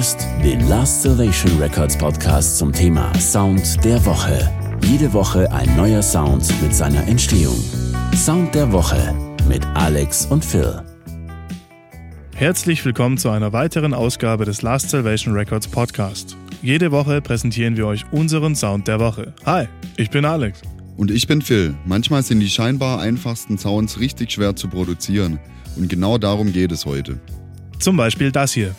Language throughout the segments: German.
hörst den Last Salvation Records Podcast zum Thema Sound der Woche. Jede Woche ein neuer Sound mit seiner Entstehung. Sound der Woche mit Alex und Phil. Herzlich willkommen zu einer weiteren Ausgabe des Last Salvation Records Podcast. Jede Woche präsentieren wir euch unseren Sound der Woche. Hi, ich bin Alex. Und ich bin Phil. Manchmal sind die scheinbar einfachsten Sounds richtig schwer zu produzieren. Und genau darum geht es heute. Zum Beispiel das hier.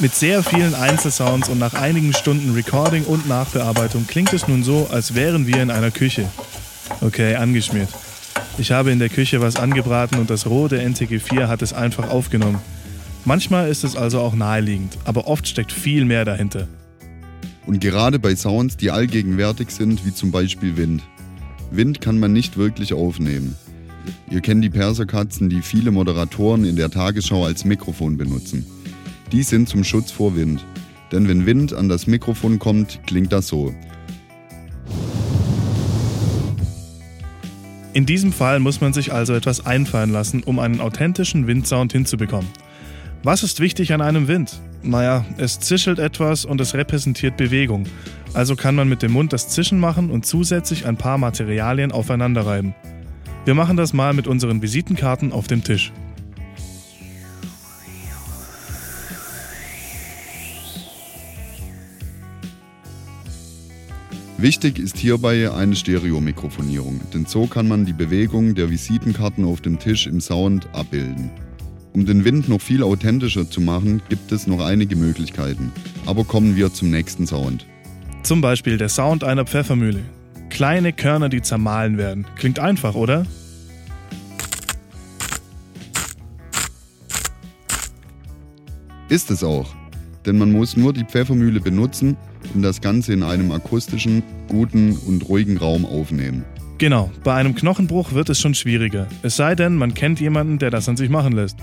Mit sehr vielen Einzelsounds und nach einigen Stunden Recording und Nachbearbeitung klingt es nun so, als wären wir in einer Küche. Okay, angeschmiert. Ich habe in der Küche was angebraten und das rote NTG4 hat es einfach aufgenommen. Manchmal ist es also auch naheliegend, aber oft steckt viel mehr dahinter. Und gerade bei Sounds, die allgegenwärtig sind, wie zum Beispiel Wind. Wind kann man nicht wirklich aufnehmen. Ihr kennt die Perserkatzen, die viele Moderatoren in der Tagesschau als Mikrofon benutzen. Die sind zum Schutz vor Wind. Denn wenn Wind an das Mikrofon kommt, klingt das so. In diesem Fall muss man sich also etwas einfallen lassen, um einen authentischen Windsound hinzubekommen. Was ist wichtig an einem Wind? Naja, es zischelt etwas und es repräsentiert Bewegung. Also kann man mit dem Mund das Zischen machen und zusätzlich ein paar Materialien aufeinander reiben. Wir machen das mal mit unseren Visitenkarten auf dem Tisch. Wichtig ist hierbei eine Stereomikrofonierung, denn so kann man die Bewegung der Visitenkarten auf dem Tisch im Sound abbilden. Um den Wind noch viel authentischer zu machen, gibt es noch einige Möglichkeiten. Aber kommen wir zum nächsten Sound. Zum Beispiel der Sound einer Pfeffermühle. Kleine Körner, die zermahlen werden. Klingt einfach, oder? Ist es auch. Denn man muss nur die Pfeffermühle benutzen und das Ganze in einem akustischen, guten und ruhigen Raum aufnehmen. Genau, bei einem Knochenbruch wird es schon schwieriger. Es sei denn, man kennt jemanden, der das an sich machen lässt.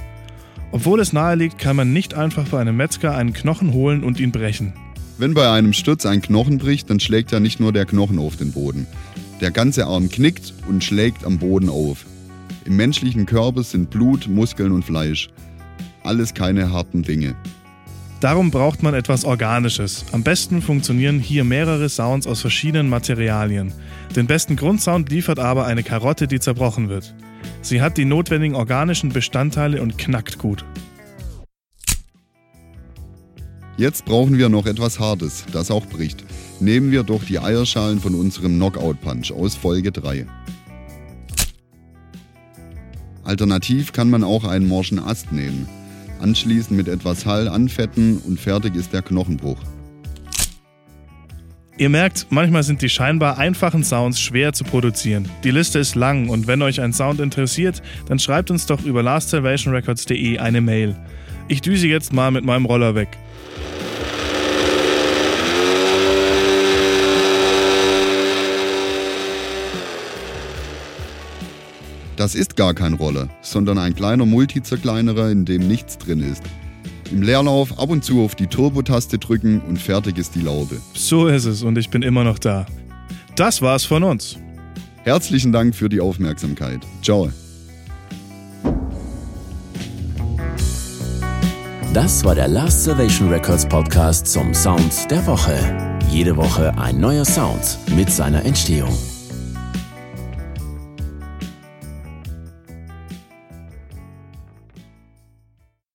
Obwohl es nahe liegt, kann man nicht einfach bei einem Metzger einen Knochen holen und ihn brechen. Wenn bei einem Sturz ein Knochen bricht, dann schlägt ja nicht nur der Knochen auf den Boden. Der ganze Arm knickt und schlägt am Boden auf. Im menschlichen Körper sind Blut, Muskeln und Fleisch. Alles keine harten Dinge. Darum braucht man etwas Organisches. Am besten funktionieren hier mehrere Sounds aus verschiedenen Materialien. Den besten Grundsound liefert aber eine Karotte, die zerbrochen wird. Sie hat die notwendigen organischen Bestandteile und knackt gut. Jetzt brauchen wir noch etwas Hartes, das auch bricht. Nehmen wir doch die Eierschalen von unserem Knockout Punch aus Folge 3. Alternativ kann man auch einen morschen Ast nehmen. Anschließend mit etwas Hall anfetten und fertig ist der Knochenbruch. Ihr merkt, manchmal sind die scheinbar einfachen Sounds schwer zu produzieren. Die Liste ist lang und wenn euch ein Sound interessiert, dann schreibt uns doch über lastsalvationrecords.de eine Mail. Ich düse jetzt mal mit meinem Roller weg. Das ist gar kein Roller, sondern ein kleiner Multizerkleinerer, in dem nichts drin ist. Im Leerlauf ab und zu auf die Turbo-Taste drücken und fertig ist die Laube. So ist es und ich bin immer noch da. Das war's von uns. Herzlichen Dank für die Aufmerksamkeit. Ciao. Das war der Last Salvation Records Podcast zum Sound der Woche. Jede Woche ein neuer Sound mit seiner Entstehung.